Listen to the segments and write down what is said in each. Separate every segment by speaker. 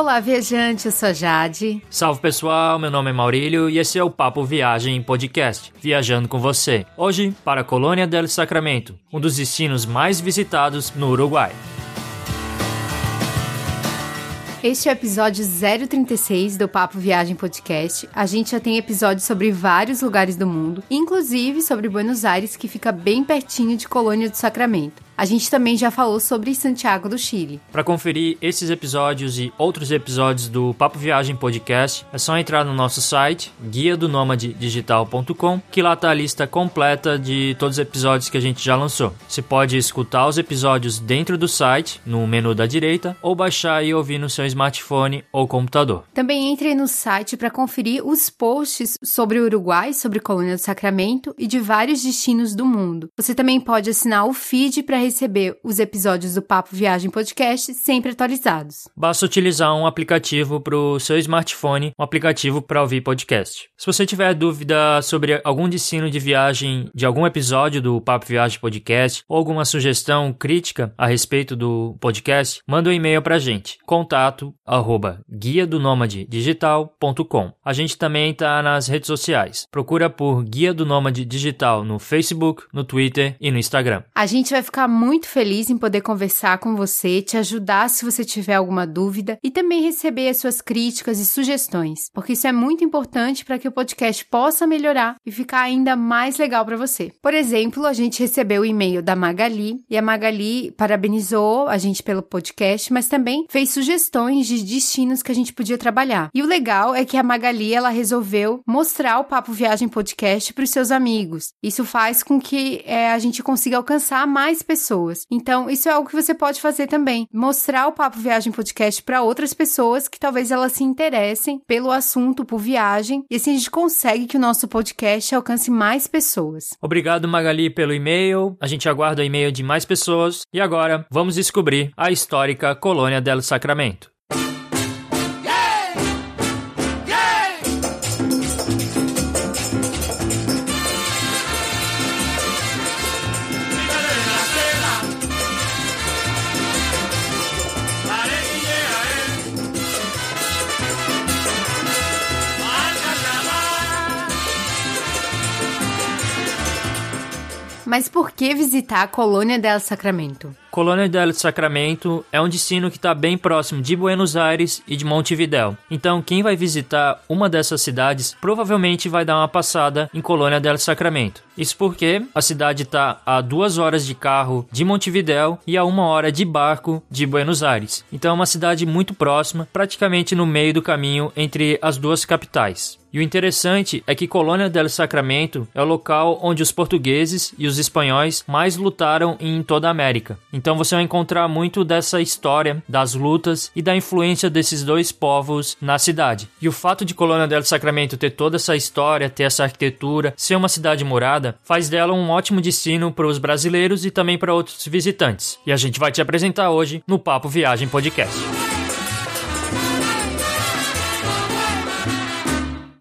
Speaker 1: Olá, viajante, eu sou Jade.
Speaker 2: Salve pessoal, meu nome é Maurílio e esse é o Papo Viagem Podcast, viajando com você. Hoje para a Colônia del Sacramento, um dos destinos mais visitados no Uruguai.
Speaker 1: Este é o episódio 036 do Papo Viagem Podcast. A gente já tem episódios sobre vários lugares do mundo, inclusive sobre Buenos Aires, que fica bem pertinho de Colônia do Sacramento. A gente também já falou sobre Santiago do Chile.
Speaker 2: Para conferir esses episódios e outros episódios do Papo Viagem Podcast, é só entrar no nosso site, guia do digital.com, que lá tá a lista completa de todos os episódios que a gente já lançou. Você pode escutar os episódios dentro do site, no menu da direita, ou baixar e ouvir no seu smartphone ou computador.
Speaker 1: Também entre no site para conferir os posts sobre o Uruguai, sobre Colônia do Sacramento e de vários destinos do mundo. Você também pode assinar o feed para receber os episódios do Papo Viagem Podcast sempre atualizados.
Speaker 2: Basta utilizar um aplicativo para o seu smartphone, um aplicativo para ouvir podcast. Se você tiver dúvida sobre algum destino de viagem de algum episódio do Papo Viagem Podcast ou alguma sugestão crítica a respeito do podcast, manda um e-mail para a gente. Contato arroba guia do digital.com. A gente também está nas redes sociais. Procura por Guia do Nômade Digital no Facebook, no Twitter e no Instagram.
Speaker 1: A gente vai ficar muito feliz em poder conversar com você, te ajudar se você tiver alguma dúvida e também receber as suas críticas e sugestões, porque isso é muito importante para que o podcast possa melhorar e ficar ainda mais legal para você. Por exemplo, a gente recebeu o e-mail da Magali e a Magali parabenizou a gente pelo podcast, mas também fez sugestões de destinos que a gente podia trabalhar. E o legal é que a Magali ela resolveu mostrar o Papo Viagem Podcast para os seus amigos. Isso faz com que é, a gente consiga alcançar mais pessoas pessoas. Então, isso é algo que você pode fazer também. Mostrar o Papo Viagem Podcast para outras pessoas que talvez elas se interessem pelo assunto, por viagem. E assim a gente consegue que o nosso podcast alcance mais pessoas.
Speaker 2: Obrigado, Magali, pelo e-mail. A gente aguarda o e-mail de mais pessoas. E agora, vamos descobrir a histórica Colônia del Sacramento.
Speaker 1: Mas por que visitar a Colônia del Sacramento?
Speaker 2: Colônia del Sacramento é um destino que está bem próximo de Buenos Aires e de Montevidéu. Então, quem vai visitar uma dessas cidades provavelmente vai dar uma passada em Colônia del Sacramento. Isso porque a cidade está a duas horas de carro de Montevidéu e a uma hora de barco de Buenos Aires. Então, é uma cidade muito próxima, praticamente no meio do caminho entre as duas capitais. E o interessante é que Colônia del Sacramento é o local onde os portugueses e os espanhóis mais lutaram em toda a América. Então você vai encontrar muito dessa história, das lutas e da influência desses dois povos na cidade. E o fato de Colônia del Sacramento ter toda essa história, ter essa arquitetura, ser uma cidade morada, faz dela um ótimo destino para os brasileiros e também para outros visitantes. E a gente vai te apresentar hoje no Papo Viagem Podcast.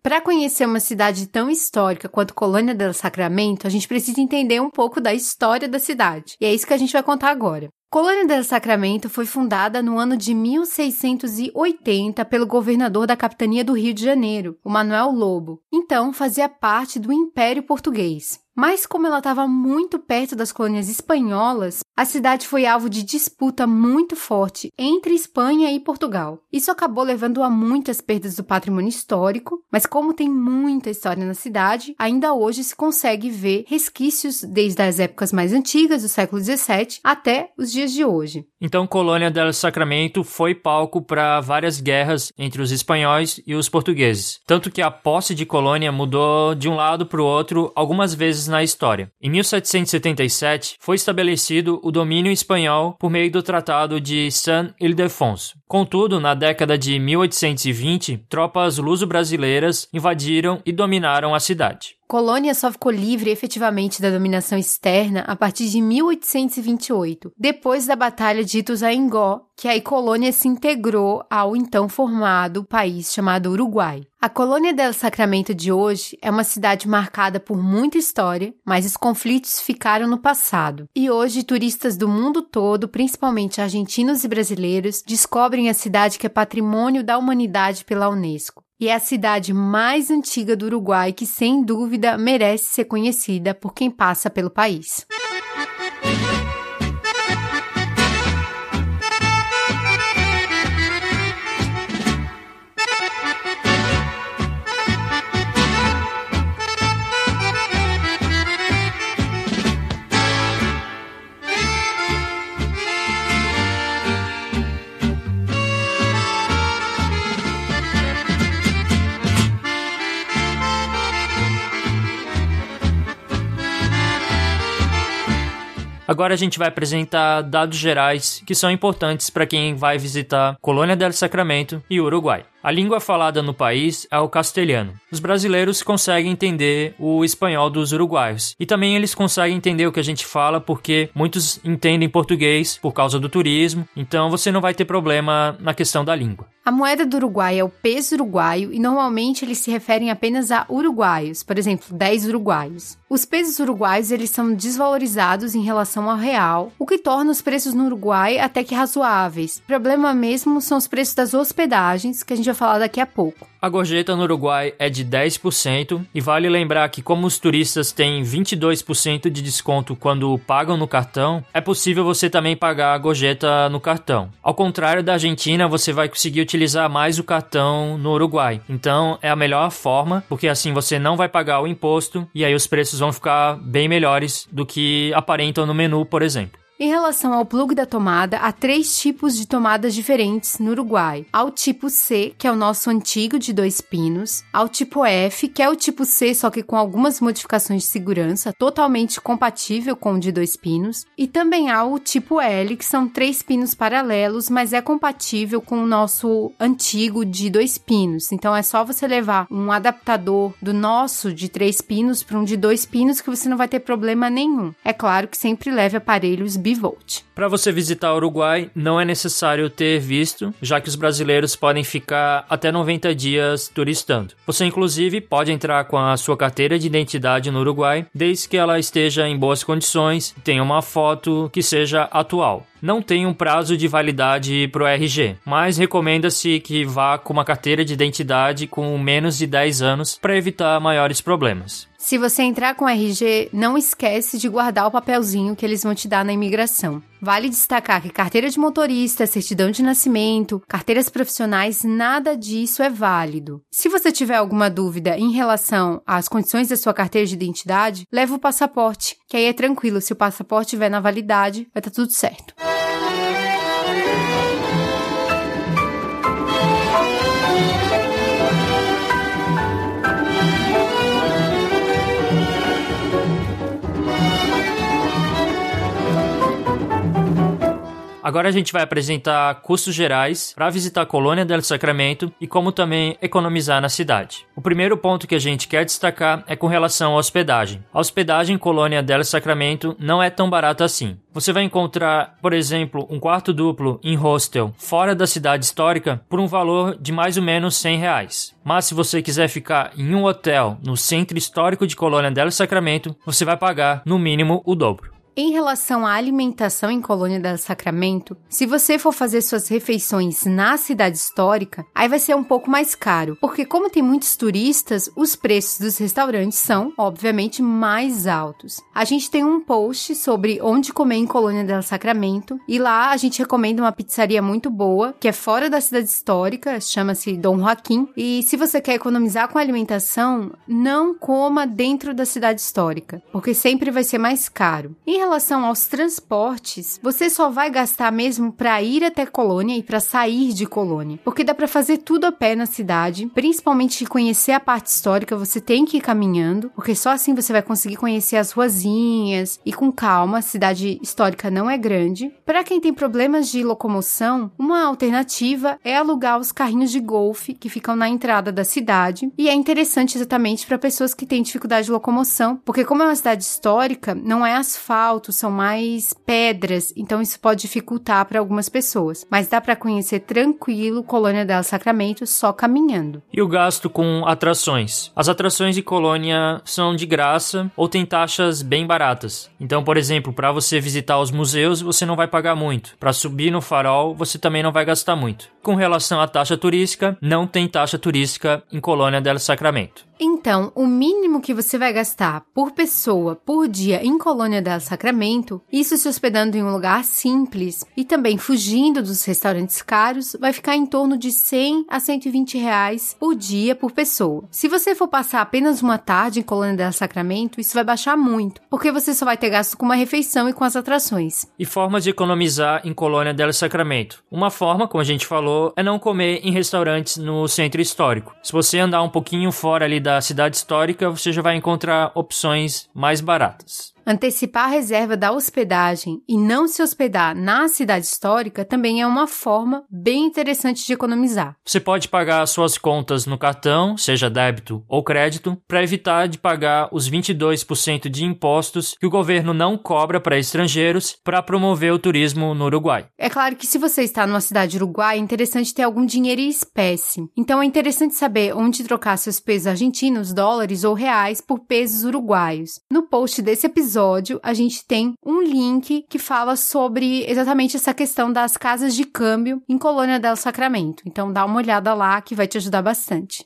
Speaker 1: Para conhecer uma cidade tão histórica quanto Colônia del Sacramento, a gente precisa entender um pouco da história da cidade. E é isso que a gente vai contar agora. Colônia del Sacramento foi fundada no ano de 1680 pelo governador da capitania do Rio de Janeiro, o Manuel Lobo. Então, fazia parte do Império Português. Mas como ela estava muito perto das colônias espanholas, a cidade foi alvo de disputa muito forte entre Espanha e Portugal. Isso acabou levando a muitas perdas do patrimônio histórico, mas como tem muita história na cidade, ainda hoje se consegue ver resquícios desde as épocas mais antigas do século XVII até os dias de hoje.
Speaker 2: Então, Colônia del Sacramento foi palco para várias guerras entre os espanhóis e os portugueses, tanto que a posse de Colônia mudou de um lado para o outro algumas vezes na história. Em 1777, foi estabelecido o domínio espanhol por meio do Tratado de San Ildefonso. Contudo, na década de 1820, tropas luso-brasileiras invadiram e dominaram a cidade.
Speaker 1: Colônia só ficou livre efetivamente da dominação externa a partir de 1828, depois da Batalha de Ituzaingó, que aí Colônia se integrou ao então formado país chamado Uruguai. A Colônia del Sacramento de hoje é uma cidade marcada por muita história, mas os conflitos ficaram no passado. E hoje turistas do mundo todo, principalmente argentinos e brasileiros, descobrem a cidade que é patrimônio da humanidade pela Unesco e é a cidade mais antiga do Uruguai que, sem dúvida, merece ser conhecida por quem passa pelo país.
Speaker 2: Agora a gente vai apresentar dados gerais que são importantes para quem vai visitar Colônia del Sacramento e Uruguai. A língua falada no país é o castelhano. Os brasileiros conseguem entender o espanhol dos uruguaios. E também eles conseguem entender o que a gente fala porque muitos entendem português por causa do turismo, então você não vai ter problema na questão da língua.
Speaker 1: A moeda do Uruguai é o peso uruguaio e normalmente eles se referem apenas a uruguaios, por exemplo, 10 uruguaios. Os pesos uruguaios eles são desvalorizados em relação ao real, o que torna os preços no Uruguai até que razoáveis. O problema mesmo são os preços das hospedagens, que a gente vai falar daqui a pouco.
Speaker 2: A gorjeta no Uruguai é de 10% e vale lembrar que como os turistas têm 22% de desconto quando pagam no cartão, é possível você também pagar a gorjeta no cartão. Ao contrário da Argentina, você vai conseguir utilizar mais o cartão no Uruguai. Então é a melhor forma, porque assim você não vai pagar o imposto e aí os preços vão ficar bem melhores do que aparentam no menu, por exemplo.
Speaker 1: Em relação ao plug da tomada, há três tipos de tomadas diferentes no Uruguai. Há o tipo C, que é o nosso antigo de dois pinos, há o tipo F, que é o tipo C, só que com algumas modificações de segurança, totalmente compatível com o de dois pinos, e também há o tipo L, que são três pinos paralelos, mas é compatível com o nosso antigo de dois pinos. Então é só você levar um adaptador do nosso de três pinos para um de dois pinos que você não vai ter problema nenhum. É claro que sempre leve aparelhos Bivolt.
Speaker 2: Para você visitar o Uruguai, não é necessário ter visto, já que os brasileiros podem ficar até 90 dias turistando. Você, inclusive, pode entrar com a sua carteira de identidade no Uruguai, desde que ela esteja em boas condições tenha uma foto que seja atual não tem um prazo de validade para o RG, mas recomenda-se que vá com uma carteira de identidade com menos de 10 anos para evitar maiores problemas.
Speaker 1: Se você entrar com RG, não esquece de guardar o papelzinho que eles vão te dar na imigração. Vale destacar que carteira de motorista, certidão de nascimento, carteiras profissionais, nada disso é válido. Se você tiver alguma dúvida em relação às condições da sua carteira de identidade, leve o passaporte, que aí é tranquilo, se o passaporte estiver na validade, vai estar tá tudo certo.
Speaker 2: Agora a gente vai apresentar custos gerais para visitar a Colônia del Sacramento e como também economizar na cidade. O primeiro ponto que a gente quer destacar é com relação à hospedagem. A hospedagem em Colônia del Sacramento não é tão barata assim. Você vai encontrar, por exemplo, um quarto duplo em hostel fora da cidade histórica por um valor de mais ou menos 100 reais. Mas se você quiser ficar em um hotel no centro histórico de Colônia del Sacramento, você vai pagar no mínimo o dobro.
Speaker 1: Em relação à alimentação em Colônia del Sacramento, se você for fazer suas refeições na cidade histórica, aí vai ser um pouco mais caro, porque como tem muitos turistas, os preços dos restaurantes são, obviamente, mais altos. A gente tem um post sobre onde comer em Colônia del Sacramento, e lá a gente recomenda uma pizzaria muito boa, que é fora da cidade histórica, chama-se Dom Joaquim, e se você quer economizar com alimentação, não coma dentro da cidade histórica, porque sempre vai ser mais caro. Em relação aos transportes, você só vai gastar mesmo para ir até Colônia e para sair de Colônia, porque dá para fazer tudo a pé na cidade, principalmente conhecer a parte histórica, você tem que ir caminhando, porque só assim você vai conseguir conhecer as ruazinhas. E com calma, a cidade histórica não é grande. Para quem tem problemas de locomoção, uma alternativa é alugar os carrinhos de golfe que ficam na entrada da cidade, e é interessante exatamente para pessoas que têm dificuldade de locomoção, porque como é uma cidade histórica, não é asfalto, são mais pedras, então isso pode dificultar para algumas pessoas, mas dá para conhecer tranquilo Colônia del Sacramento só caminhando.
Speaker 2: E o gasto com atrações? As atrações de Colônia são de graça ou tem taxas bem baratas. Então, por exemplo, para você visitar os museus, você não vai pagar muito. Para subir no farol, você também não vai gastar muito. Com relação à taxa turística, não tem taxa turística em Colônia del Sacramento.
Speaker 1: Então, o mínimo que você vai gastar por pessoa por dia em Colônia del Sacramento, isso se hospedando em um lugar simples e também fugindo dos restaurantes caros, vai ficar em torno de 100 a 120 reais por dia por pessoa. Se você for passar apenas uma tarde em Colônia del Sacramento, isso vai baixar muito, porque você só vai ter gasto com uma refeição e com as atrações.
Speaker 2: E formas de economizar em Colônia del Sacramento. Uma forma, como a gente falou, é não comer em restaurantes no centro histórico. Se você andar um pouquinho fora ali da cidade histórica, você já vai encontrar opções mais baratas.
Speaker 1: Antecipar a reserva da hospedagem e não se hospedar na cidade histórica também é uma forma bem interessante de economizar.
Speaker 2: Você pode pagar suas contas no cartão, seja débito ou crédito, para evitar de pagar os 22% de impostos que o governo não cobra para estrangeiros para promover o turismo no Uruguai.
Speaker 1: É claro que se você está numa cidade uruguai, é interessante ter algum dinheiro em espécie. Então é interessante saber onde trocar seus pesos argentinos, dólares ou reais por pesos uruguaios. No post desse episódio, episódio, a gente tem um link que fala sobre exatamente essa questão das casas de câmbio em Colônia del Sacramento. Então dá uma olhada lá que vai te ajudar bastante.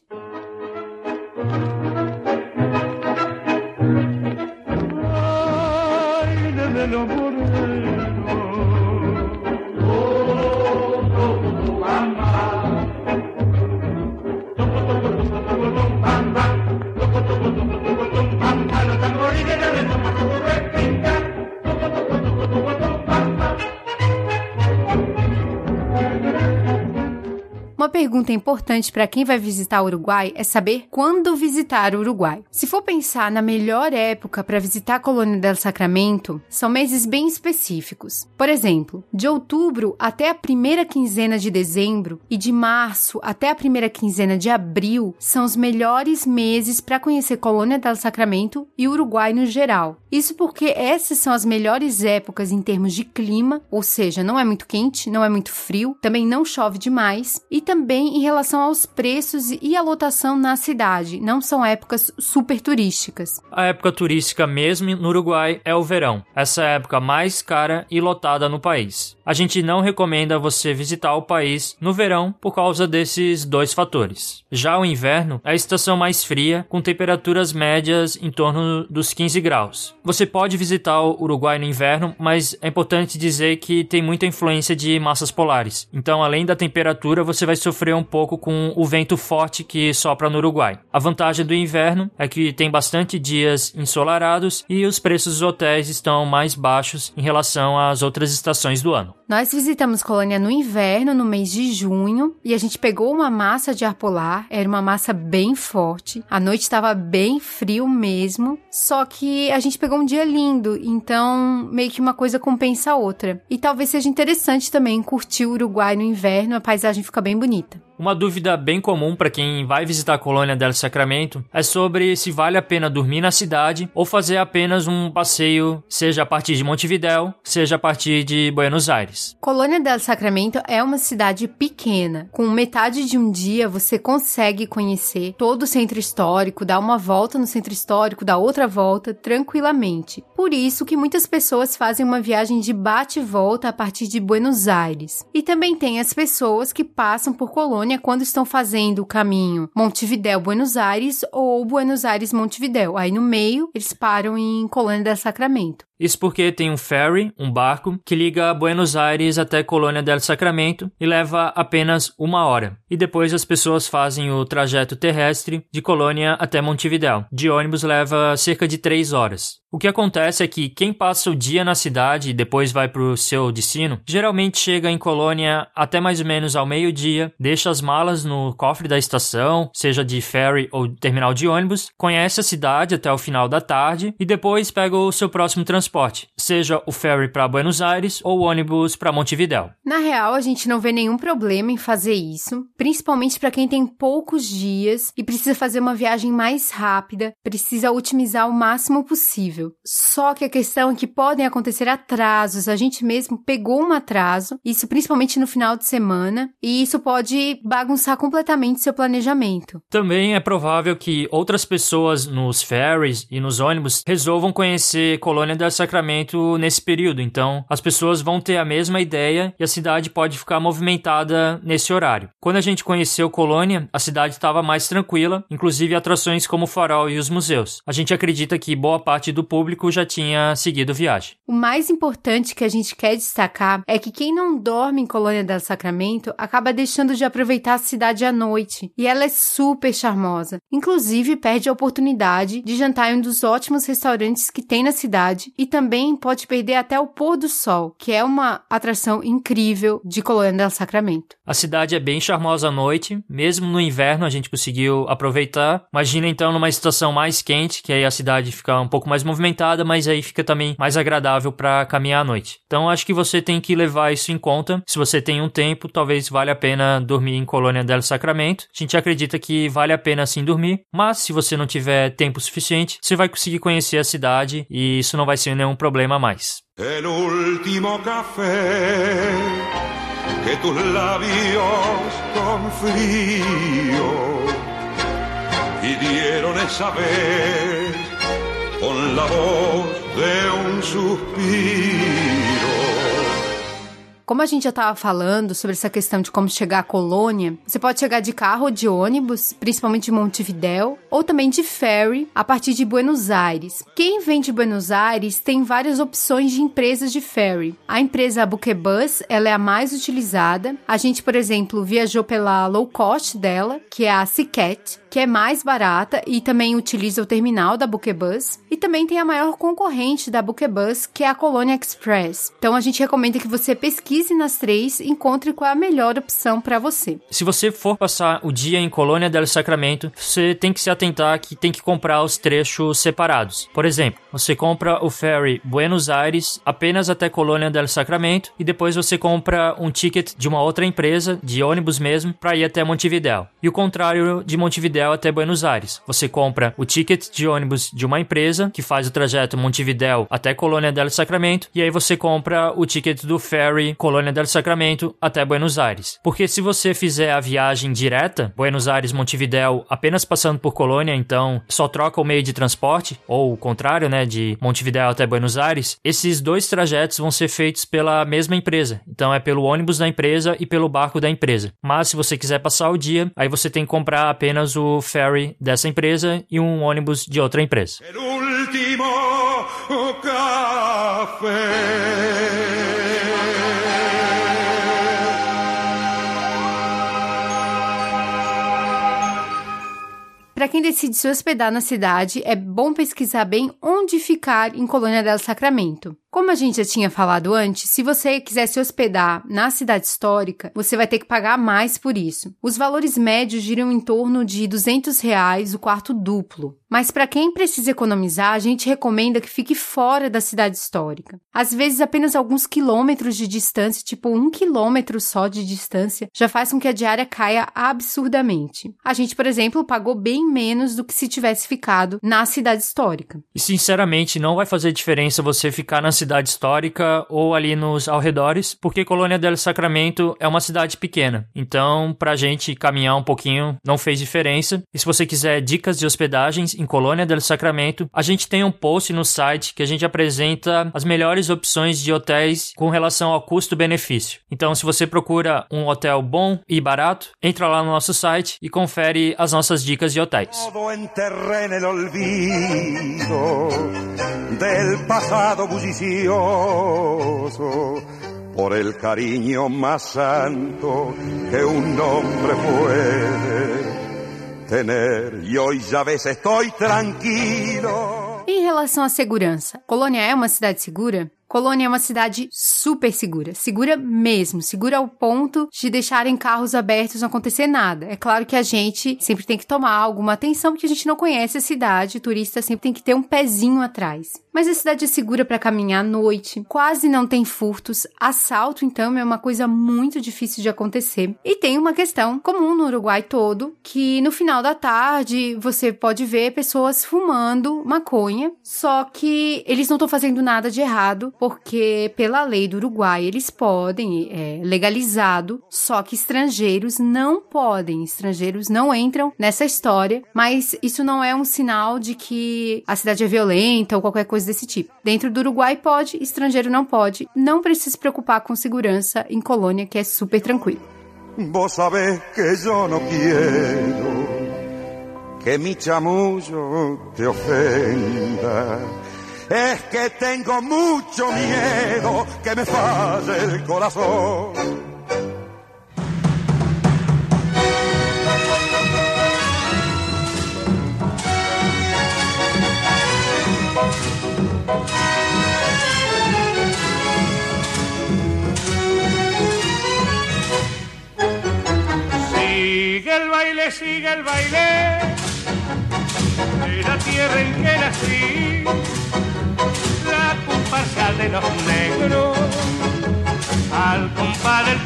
Speaker 1: Uma pergunta importante para quem vai visitar o Uruguai é saber quando visitar o Uruguai. Se for pensar na melhor época para visitar a Colônia del Sacramento, são meses bem específicos. Por exemplo, de outubro até a primeira quinzena de dezembro e de março até a primeira quinzena de abril são os melhores meses para conhecer Colônia del Sacramento e Uruguai no geral. Isso porque essas são as melhores épocas em termos de clima, ou seja, não é muito quente, não é muito frio, também não chove demais e também em relação aos preços e a lotação na cidade. Não são épocas super turísticas.
Speaker 2: A época turística mesmo no Uruguai é o verão, essa é a época mais cara e lotada no país. A gente não recomenda você visitar o país no verão por causa desses dois fatores. Já o inverno é a estação mais fria, com temperaturas médias em torno dos 15 graus. Você pode visitar o Uruguai no inverno, mas é importante dizer que tem muita influência de massas polares. Então, além da temperatura, você vai sofrer um pouco com o vento forte que sopra no Uruguai. A vantagem do inverno é que tem bastante dias ensolarados e os preços dos hotéis estão mais baixos em relação às outras estações do ano.
Speaker 1: Nós visitamos Colônia no inverno, no mês de junho, e a gente pegou uma massa de ar polar, era uma massa bem forte. A noite estava bem frio mesmo, só que a gente pegou um dia lindo, então meio que uma coisa compensa a outra. E talvez seja interessante também curtir o Uruguai no inverno, a paisagem fica bem bonita.
Speaker 2: Uma dúvida bem comum para quem vai visitar a colônia del Sacramento é sobre se vale a pena dormir na cidade ou fazer apenas um passeio, seja a partir de Montevidéu, seja a partir de Buenos Aires.
Speaker 1: Colônia del Sacramento é uma cidade pequena. Com metade de um dia você consegue conhecer todo o centro histórico, dar uma volta no centro histórico, dar outra volta tranquilamente. Por isso que muitas pessoas fazem uma viagem de bate e volta a partir de Buenos Aires. E também tem as pessoas que passam por Colônia quando estão fazendo o caminho Montevidéu-Buenos Aires ou Buenos Aires-Montevidéu. Aí no meio, eles param em Colônia del Sacramento.
Speaker 2: Isso porque tem um ferry, um barco, que liga Buenos Aires até Colônia del Sacramento e leva apenas uma hora. E depois as pessoas fazem o trajeto terrestre de Colônia até Montevidéu. De ônibus leva cerca de três horas. O que acontece é que quem passa o dia na cidade e depois vai para o seu destino, geralmente chega em Colônia até mais ou menos ao meio-dia, deixa as malas no cofre da estação, seja de ferry ou terminal de ônibus, conhece a cidade até o final da tarde e depois pega o seu próximo transporte transporte, seja o ferry para Buenos Aires ou o ônibus para Montevidéu.
Speaker 1: Na real, a gente não vê nenhum problema em fazer isso, principalmente para quem tem poucos dias e precisa fazer uma viagem mais rápida, precisa otimizar o máximo possível. Só que a questão é que podem acontecer atrasos, a gente mesmo pegou um atraso, isso principalmente no final de semana, e isso pode bagunçar completamente seu planejamento.
Speaker 2: Também é provável que outras pessoas nos ferries e nos ônibus resolvam conhecer Colônia del Sacramento nesse período, então as pessoas vão ter a mesma ideia e a cidade pode ficar movimentada nesse horário. Quando a gente conheceu Colônia, a cidade estava mais tranquila, inclusive atrações como o farol e os museus. A gente acredita que boa parte do público já tinha seguido viagem.
Speaker 1: O mais importante que a gente quer destacar é que quem não dorme em Colônia del Sacramento acaba deixando de aproveitar a cidade à noite, e ela é super charmosa. Inclusive, perde a oportunidade de jantar em um dos ótimos restaurantes que tem na cidade e também pode perder até o pôr do sol, que é uma atração incrível de Colônia del Sacramento.
Speaker 2: A cidade é bem charmosa à noite, mesmo no inverno a gente conseguiu aproveitar. Imagina então numa estação mais quente, que aí a cidade fica um pouco mais movimentada, mas aí fica também mais agradável para caminhar à noite. Então acho que você tem que levar isso em conta. Se você tem um tempo, talvez valha a pena dormir em Colônia del Sacramento. A gente acredita que vale a pena sim dormir, mas se você não tiver tempo suficiente, você vai conseguir conhecer a cidade e isso não vai ser nenhum problema mais.
Speaker 3: El último café que tus labios con frío pidieron esa vez con la voz de un suspiro.
Speaker 1: Como a gente já estava falando sobre essa questão de como chegar à colônia, você pode chegar de carro ou de ônibus, principalmente de Montevidéu, ou também de ferry a partir de Buenos Aires. Quem vem de Buenos Aires tem várias opções de empresas de ferry. A empresa Buquebus, ela é a mais utilizada. A gente, por exemplo, viajou pela low cost dela, que é a Sicat, que é mais barata e também utiliza o terminal da Buquebus. E também tem a maior concorrente da Buquebus, que é a Colônia Express. Então a gente recomenda que você pesquise nas três e encontre qual é a melhor opção para você.
Speaker 2: Se você for passar o dia em Colônia del Sacramento, você tem que se atentar que tem que comprar os trechos separados. Por exemplo, você compra o ferry Buenos Aires apenas até Colônia del Sacramento e depois você compra um ticket de uma outra empresa, de ônibus mesmo, para ir até Montevidéu. E o contrário de Montevidéu até Buenos Aires. Você compra o ticket de ônibus de uma empresa que faz o trajeto Montevidéu até Colônia del Sacramento e aí você compra o ticket do ferry Colônia del Sacramento até Buenos Aires. Porque se você fizer a viagem direta, Buenos Aires Montevidéu apenas passando por Colônia, então só troca o meio de transporte ou o contrário, né, de Montevidéu até Buenos Aires, esses dois trajetos vão ser feitos pela mesma empresa. Então é pelo ônibus da empresa e pelo barco da empresa. Mas se você quiser passar o dia, aí você tem que comprar apenas o ferry dessa empresa e um ônibus de outra empresa.
Speaker 3: El último café.
Speaker 1: Para quem decide se hospedar na cidade, é bom pesquisar bem onde ficar em Colônia del Sacramento. Como a gente já tinha falado antes, se você quiser se hospedar na cidade histórica, você vai ter que pagar mais por isso. Os valores médios giram em torno de 200 reais o quarto duplo. Mas para quem precisa economizar, a gente recomenda que fique fora da cidade histórica. Às vezes, apenas alguns quilômetros de distância, tipo um quilômetro só de distância, já faz com que a diária caia absurdamente. A gente, por exemplo, pagou bem menos do que se tivesse ficado na cidade histórica.
Speaker 2: E sinceramente, não vai fazer diferença você ficar na cidade histórica ou ali nos arredores, porque Colônia del Sacramento é uma cidade pequena. Então, pra gente caminhar um pouquinho não fez diferença. E se você quiser dicas de hospedagens em Colônia del Sacramento, a gente tem um post no site que a gente apresenta as melhores opções de hotéis com relação ao custo-benefício. Então, se você procura um hotel bom e barato, entra lá no nosso site e confere as nossas dicas de hotéis.
Speaker 3: Todo bullicioso por el cariño más santo que un hombre puede tener. Y hoy ya ves, estoy tranquilo.
Speaker 1: Em relação à segurança, Colônia é uma cidade segura? Colônia é uma cidade super segura, segura mesmo, segura ao ponto de deixarem carros abertos não acontecer nada. É claro que a gente sempre tem que tomar alguma atenção porque a gente não conhece a cidade, o turista sempre tem que ter um pezinho atrás. Mas a cidade é segura para caminhar à noite, quase não tem furtos, assalto então é uma coisa muito difícil de acontecer. E tem uma questão comum no Uruguai todo, que no final da tarde você pode ver pessoas fumando maconha, só que eles não estão fazendo nada de errado, porque pela lei do Uruguai eles podem, é legalizado, só que estrangeiros não podem, estrangeiros não entram nessa história, mas isso não é um sinal de que a cidade é violenta ou qualquer coisa desse tipo. Dentro do Uruguai pode, estrangeiro não pode. Não precisa se preocupar com segurança em colônia, que é super tranquilo.
Speaker 3: Vos sabés que yo no quiero que mi chamullo te ofenda. Es que tengo mucho miedo que me falle el corazón.
Speaker 4: sigue el baile de la tierra en que nací, de los negros, al compás del.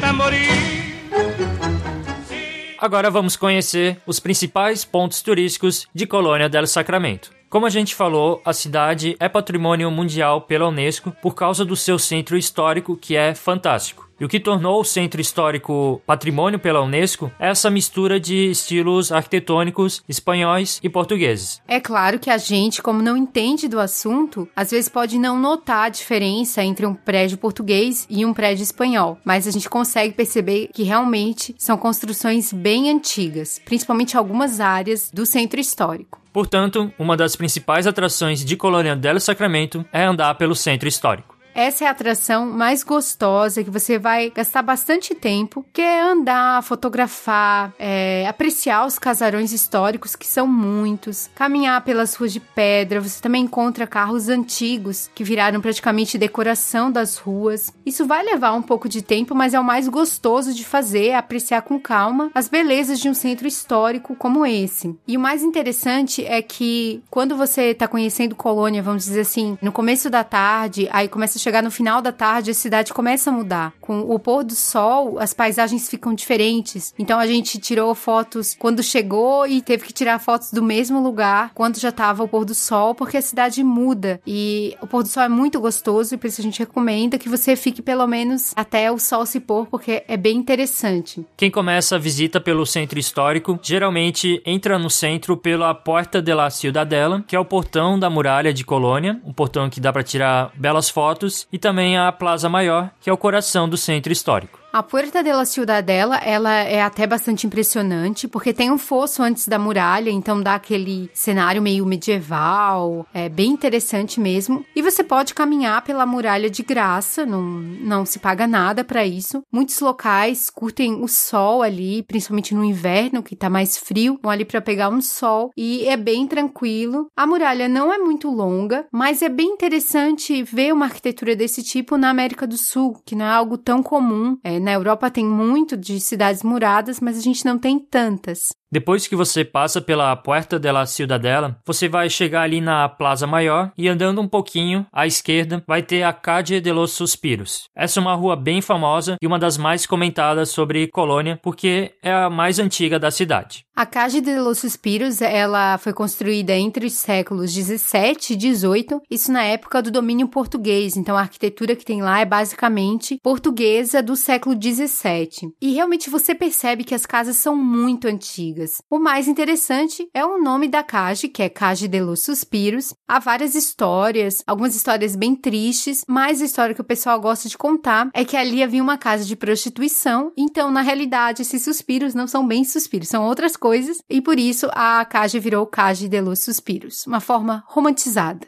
Speaker 2: Agora vamos conhecer os principais pontos turísticos de Colônia del Sacramento. Como a gente falou, a cidade é patrimônio mundial pela Unesco por causa do seu centro histórico, que é fantástico. E o que tornou o centro histórico patrimônio pela Unesco é essa mistura de estilos arquitetônicos espanhóis e portugueses.
Speaker 1: É claro que a gente, como não entende do assunto, às vezes pode não notar a diferença entre um prédio português e um prédio espanhol, mas a gente consegue perceber que realmente são construções bem antigas, principalmente algumas áreas do centro histórico.
Speaker 2: Portanto, uma das principais atrações de Colônia del Sacramento é andar pelo centro histórico.
Speaker 1: Essa é a atração mais gostosa que você vai gastar bastante tempo, que é andar, fotografar, é, apreciar os casarões históricos, que são muitos, caminhar pelas ruas de pedra. Você também encontra carros antigos que viraram praticamente decoração das ruas. Isso vai levar um pouco de tempo, mas é o mais gostoso de fazer, é apreciar com calma as belezas de um centro histórico como esse. E o mais interessante é que quando você está conhecendo Colônia, vamos dizer assim, no começo da tarde, aí começa a chegar no final da tarde, a cidade começa a mudar. Com o pôr do sol, as paisagens ficam diferentes. Então a gente tirou fotos quando chegou e teve que tirar fotos do mesmo lugar quando já estava o pôr do sol, porque a cidade muda. E o pôr do sol é muito gostoso e por isso a gente recomenda que você fique pelo menos até o sol se pôr, porque é bem interessante.
Speaker 2: Quem começa a visita pelo centro histórico geralmente entra no centro pela Porta de la Ciudadela, que é o portão da muralha de Colônia, um portão que dá para tirar belas fotos e também a Plaza Maior, que é o coração do centro histórico.
Speaker 1: A Puerta de la Ciudadela, ela é até bastante impressionante, porque tem um fosso antes da muralha, então dá aquele cenário meio medieval, é bem interessante mesmo. E você pode caminhar pela muralha de graça, não, não se paga nada para isso. Muitos locais curtem o sol ali, principalmente no inverno, que tá mais frio, vão ali para pegar um sol e é bem tranquilo. A muralha não é muito longa, mas é bem interessante ver uma arquitetura desse tipo na América do Sul, que não é algo tão comum. É, na Europa tem muito de cidades muradas, mas a gente não tem tantas.
Speaker 2: Depois que você passa pela Puerta de la Ciudadela, você vai chegar ali na Plaza Maior e andando um pouquinho à esquerda vai ter a Calle de los Suspiros. Essa é uma rua bem famosa e uma das mais comentadas sobre Colônia porque é a mais antiga da cidade.
Speaker 1: A Calle de los Suspiros, ela foi construída entre os séculos 17 e 18, isso na época do domínio português. Então a arquitetura que tem lá é basicamente portuguesa do século 17. E realmente você percebe que as casas são muito antigas O mais interessante é o nome da Cage, que é Cage de los Suspiros. Há várias histórias, algumas histórias bem tristes, mas a história que o pessoal gosta de contar é que ali havia uma casa de prostituição, então na realidade esses suspiros não são bem suspiros, são outras coisas, e por isso a Cage virou Cage de los Suspiros, uma forma romantizada.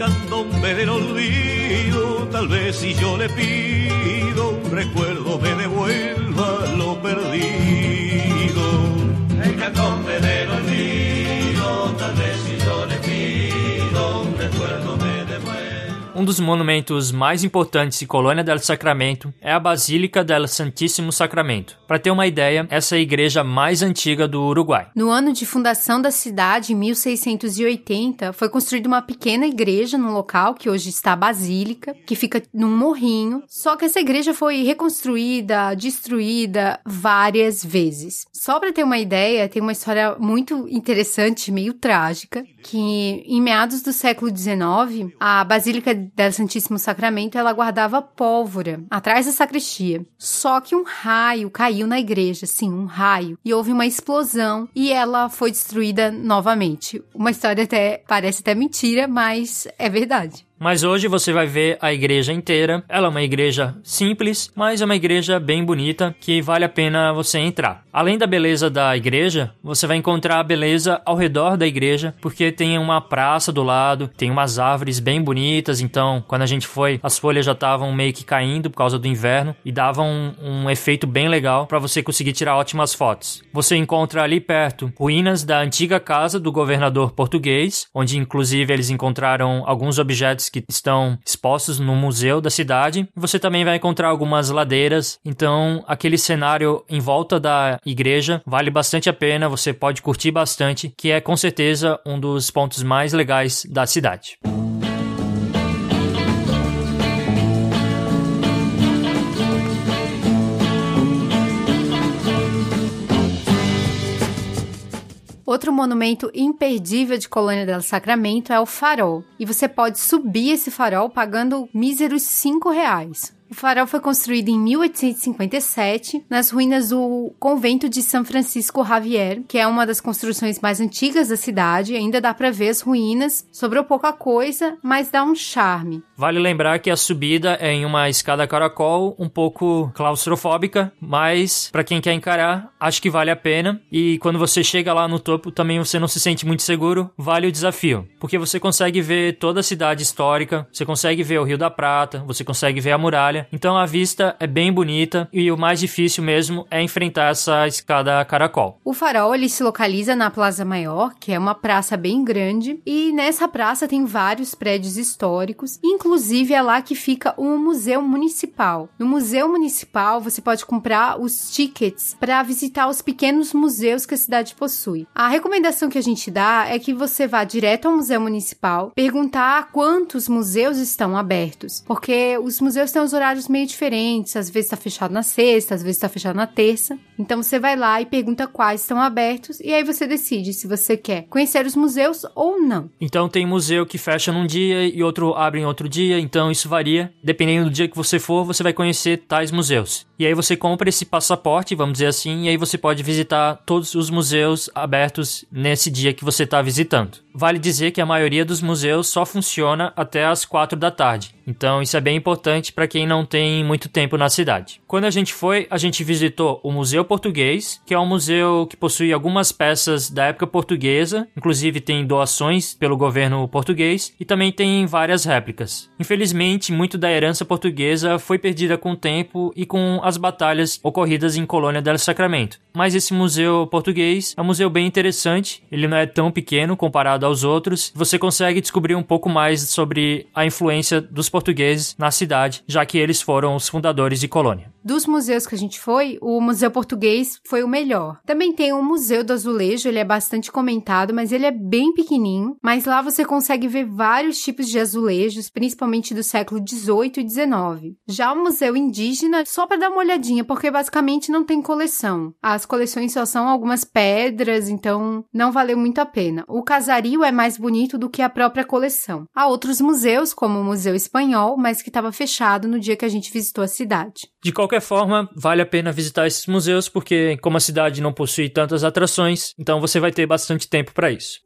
Speaker 4: candombe del olvido, tal vez si yo le pido un recuerdo me devuelva lo perdido. El
Speaker 2: Um dos monumentos mais importantes de Colônia del Sacramento é a Basílica del Santíssimo Sacramento. Para ter uma ideia, essa é a igreja mais antiga do Uruguai.
Speaker 1: No ano de fundação da cidade, em 1680, foi construída uma pequena igreja no local, que hoje está a Basílica, que fica num morrinho. Só que essa igreja foi reconstruída, destruída várias vezes. Só para ter uma ideia, tem uma história muito interessante, meio trágica, que em meados do século XIX, a Basílica del Santíssimo Sacramento, ela guardava pólvora atrás da sacristia. Só que um raio caiu na igreja, sim, um raio, e houve uma explosão e ela foi destruída novamente. Uma história até parece até mentira, mas é verdade.
Speaker 2: Mas hoje você vai ver a igreja inteira. Ela é uma igreja simples, mas é uma igreja bem bonita que vale a pena você entrar. Além da beleza da igreja, você vai encontrar a beleza ao redor da igreja, porque tem uma praça do lado, tem umas árvores bem bonitas. Então, quando a gente foi, as folhas já estavam meio que caindo por causa do inverno e davam um, um efeito bem legal para você conseguir tirar ótimas fotos. Você encontra ali perto ruínas da antiga casa do governador português, onde inclusive eles encontraram alguns objetos que estão expostos no museu da cidade. Você também vai encontrar algumas ladeiras, então aquele cenário em volta da igreja vale bastante a pena, você pode curtir bastante, que é com certeza um dos pontos mais legais da cidade.
Speaker 1: Outro monumento imperdível de Colônia del Sacramento é o farol. E você pode subir esse farol pagando míseros 5 reais. O farol foi construído em 1857 nas ruínas do convento de São Francisco Javier, que é uma das construções mais antigas da cidade. Ainda dá para ver as ruínas. Sobrou pouca coisa, mas dá um charme.
Speaker 2: Vale lembrar que a subida é em uma escada caracol, um pouco claustrofóbica, mas para quem quer encarar, acho que vale a pena. E quando você chega lá no topo, também você não se sente muito seguro, vale o desafio, porque você consegue ver toda a cidade histórica, você consegue ver o Rio da Prata, você consegue ver a muralha. Então a vista é bem bonita e o mais difícil mesmo é enfrentar essa escada caracol.
Speaker 1: O farol ele se localiza na Plaza Maior, que é uma praça bem grande, e nessa praça tem vários prédios históricos, inclusive é lá que fica o Museu Municipal. No Museu Municipal você pode comprar os tickets para visitar os pequenos museus que a cidade possui. A recomendação que a gente dá é que você vá direto ao Museu Municipal, perguntar quantos museus estão abertos, porque os museus têm os horários horários meio diferentes. Às vezes está fechado na sexta, às vezes está fechado na terça. Então você vai lá e pergunta quais estão abertos e aí você decide se você quer conhecer os museus ou não.
Speaker 2: Então tem museu que fecha num dia e outro abre em outro dia, então isso varia. Dependendo do dia que você for, você vai conhecer tais museus. E aí você compra esse passaporte, vamos dizer assim, e aí você pode visitar todos os museus abertos nesse dia que você está visitando. Vale dizer que a maioria dos museus só funciona até as quatro da tarde. Então isso é bem importante para quem não tem muito tempo na cidade. Quando a gente foi, a gente visitou o Museu Português, que é um museu que possui algumas peças da época portuguesa, inclusive tem doações pelo governo português e também tem várias réplicas. Infelizmente, muito da herança portuguesa foi perdida com o tempo e com as batalhas ocorridas em Colônia del Sacramento. Mas esse museu português é um museu bem interessante, ele não é tão pequeno comparado aos outros. Você consegue descobrir um pouco mais sobre a influência dos portugueses na cidade, já que eles foram os fundadores de Colônia.
Speaker 1: Dos museus que a gente foi, o Museu Português foi o melhor. Também tem o Museu do Azulejo, ele é bastante comentado, mas ele é bem pequenininho. Mas lá você consegue ver vários tipos de azulejos, principalmente do século 18 e 19. Já o Museu Indígena, só para dar uma olhadinha, porque basicamente não tem coleção. As coleções só são algumas pedras, então não valeu muito a pena. O casario é mais bonito do que a própria coleção. Há outros museus, como o Museu Espanhol, mas que estava fechado no dia que a gente visitou a cidade.
Speaker 2: De qualquer forma, vale a pena visitar esses museus porque, como a cidade não possui tantas atrações, então você vai ter bastante tempo para isso.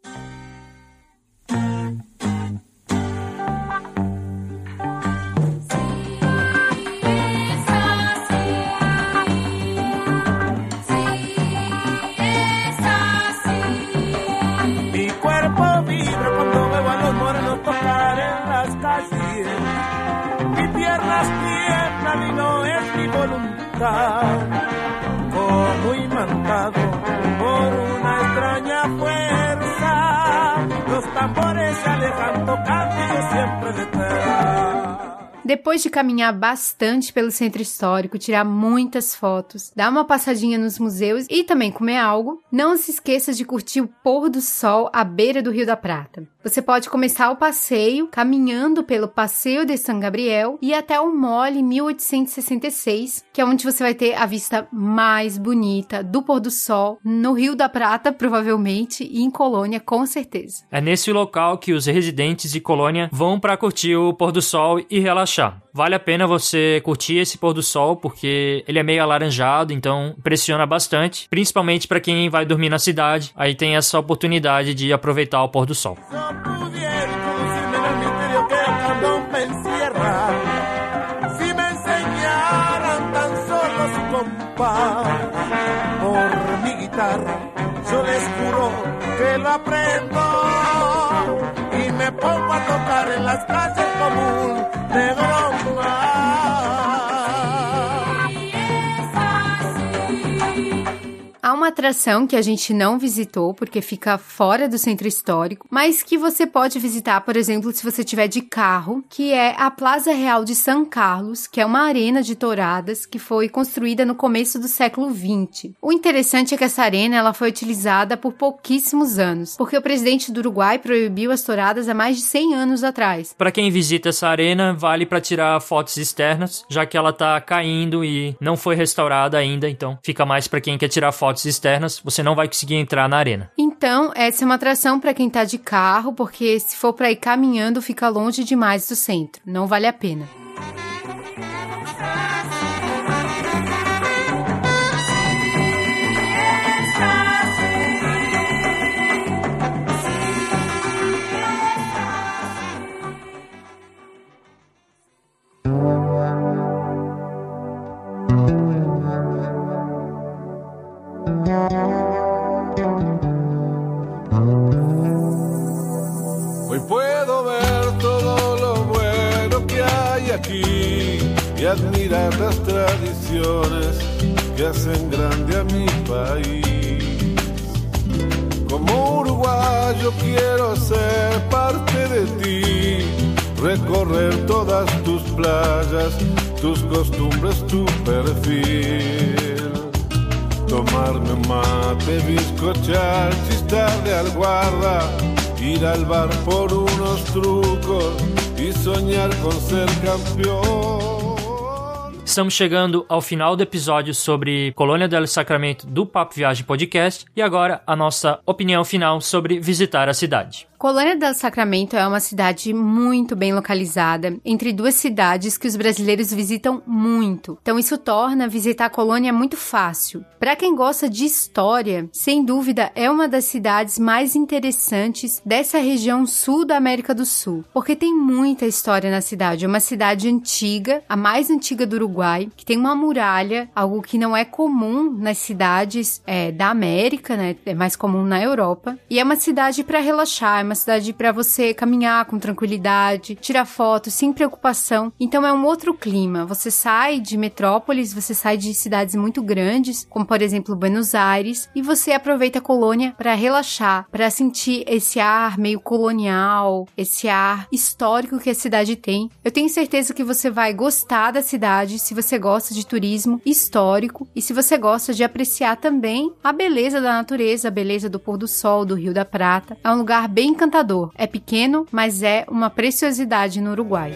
Speaker 1: Depois de caminhar bastante pelo centro histórico, tirar muitas fotos, dar uma passadinha nos museus e também comer algo, não se esqueça de curtir o pôr do sol à beira do Rio da Prata. Você pode começar o passeio caminhando pelo Passeio de São Gabriel e até o Mole 1866, que é onde você vai ter a vista mais bonita do pôr do sol no Rio da Prata, provavelmente, e em Colônia, com certeza.
Speaker 2: É nesse local que os residentes de Colônia vão para curtir o pôr do sol e relaxar. Vale a pena você curtir esse pôr do sol porque ele é meio alaranjado, então impressiona bastante, principalmente para quem vai dormir na cidade. Aí tem essa oportunidade de aproveitar o pôr do sol.
Speaker 5: Aprendo y me pongo a tocar en las
Speaker 1: atração que a gente não visitou porque fica fora do centro histórico, mas que você pode visitar, por exemplo, se você tiver de carro, que é a Plaza Real de São Carlos, que é uma arena de touradas que foi construída no começo do século XX. O interessante é que essa arena ela foi utilizada por pouquíssimos anos, porque o presidente do Uruguai proibiu as touradas há mais de 100 anos atrás.
Speaker 2: Para quem visita essa arena, vale para tirar fotos externas, já que ela tá caindo e não foi restaurada ainda, então fica mais para quem quer tirar fotos externas, você não vai conseguir entrar na arena.
Speaker 1: Então, essa é uma atração para quem tá de carro, porque se for para ir caminhando, fica longe demais do centro. Não vale a pena.
Speaker 6: Tus costumbres, tu perfil. Tomarme mate, bizcochar, chistar de alguarda, ir al bar por unos trucos y soñar con ser campeón.
Speaker 2: Estamos chegando ao final do episódio sobre Colônia del Sacramento do Papo Viagem Podcast e agora a nossa opinião final sobre visitar a cidade.
Speaker 1: Colônia del Sacramento é uma cidade muito bem localizada, entre duas cidades que os brasileiros visitam muito. Então isso torna visitar a colônia muito fácil. Para quem gosta de história, sem dúvida é uma das cidades mais interessantes dessa região sul da América do Sul, porque tem muita história na cidade. É uma cidade antiga, a mais antiga do Uruguai, que tem uma muralha, algo que não é comum nas cidades é, da América, né? É mais comum na Europa. E é uma cidade para relaxar, é uma cidade para você caminhar com tranquilidade, tirar fotos sem preocupação. Então é um outro clima. Você sai de metrópoles, você sai de cidades muito grandes, como por exemplo Buenos Aires, e você aproveita a colônia para relaxar, para sentir esse ar meio colonial, esse ar histórico que a cidade tem. Eu tenho certeza que você vai gostar da cidade se você gosta de turismo histórico e se você gosta de apreciar também a beleza da natureza, a beleza do pôr do sol, do Rio da Prata. É um lugar bem encantador. É pequeno, mas é uma preciosidade no Uruguai.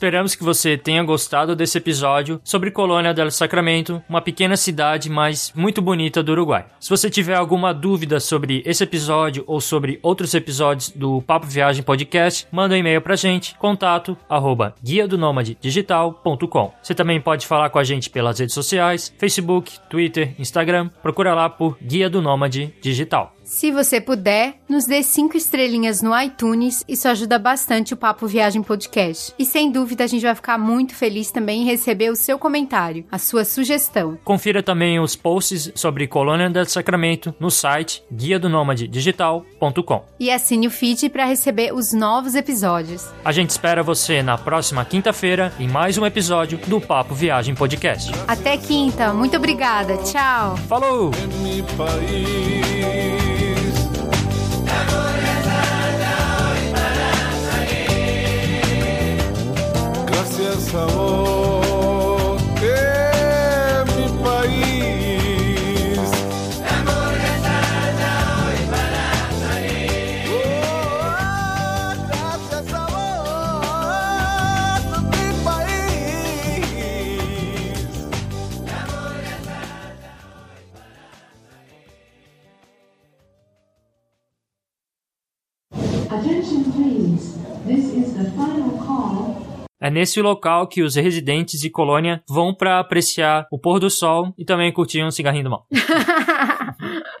Speaker 2: Esperamos que você tenha gostado desse episódio sobre Colônia del Sacramento, uma pequena cidade, mas muito bonita do Uruguai. Se você tiver alguma dúvida sobre esse episódio ou sobre outros episódios do Papo Viagem Podcast, manda um e-mail pra gente, contato arroba guia do digital.com. Você também pode falar com a gente pelas redes sociais, Facebook, Twitter, Instagram, procura lá por Guia do Nômade Digital.
Speaker 1: Se você puder, nos dê cinco estrelinhas no iTunes, isso ajuda bastante o Papo Viagem Podcast. E sem dúvida a gente vai ficar muito feliz também em receber o seu comentário, a sua sugestão.
Speaker 2: Confira também os posts sobre Colônia del Sacramento no site guia do nômade digital.com.
Speaker 1: E assine o feed para receber os novos episódios.
Speaker 2: A gente espera você na próxima quinta-feira em mais um episódio do Papo Viagem Podcast.
Speaker 1: Até quinta, muito obrigada, tchau!
Speaker 2: Falou!
Speaker 6: Gracias a
Speaker 2: É nesse local que os residentes de Colônia vão para apreciar o pôr do sol e também curtir um cigarrinho do mal.